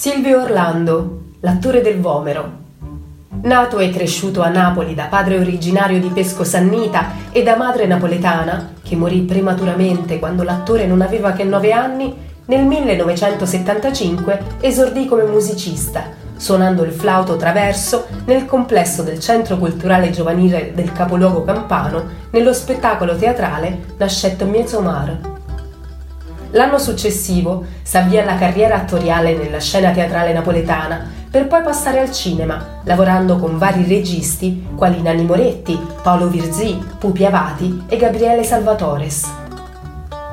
Silvio Orlando, l'attore del Vomero. Nato e cresciuto a Napoli da padre originario di Pesco Sannita e da madre napoletana, che morì prematuramente quando l'attore non aveva che nove anni, nel 1975 esordì come musicista, suonando il flauto traverso nel complesso del Centro Culturale Giovanile del capoluogo campano, nello spettacolo teatrale Nascetto Miezomar. L'anno successivo s'avvia la carriera attoriale nella scena teatrale napoletana, per poi passare al cinema, lavorando con vari registi quali Nanni Moretti, Paolo Virzì, Pupi Avati e Gabriele Salvatores.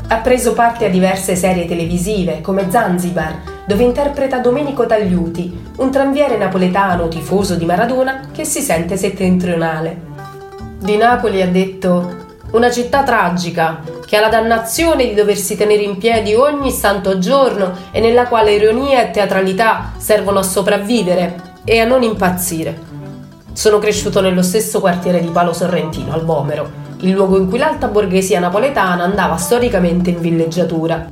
Ha preso parte a diverse serie televisive come Zanzibar, dove interpreta Domenico Tagliuti, un tranviere napoletano tifoso di Maradona che si sente settentrionale. Di Napoli ha detto una città tragica, che ha la dannazione di doversi tenere in piedi ogni santo giorno e nella quale ironia e teatralità servono a sopravvivere e a non impazzire. Sono cresciuto nello stesso quartiere di Palo Sorrentino, al Vomero, il luogo in cui l'alta borghesia napoletana andava storicamente in villeggiatura.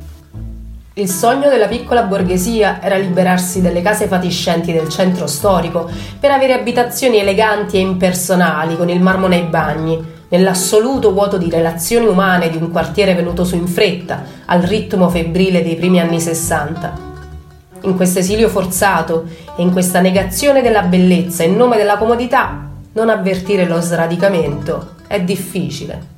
Il sogno della piccola borghesia era liberarsi delle case fatiscenti del centro storico per avere abitazioni eleganti e impersonali con il marmo nei bagni, nell'assoluto vuoto di relazioni umane di un quartiere venuto su in fretta, al ritmo febbrile dei primi anni Sessanta. In questo esilio forzato e in questa negazione della bellezza in nome della comodità, non avvertire lo sradicamento è difficile.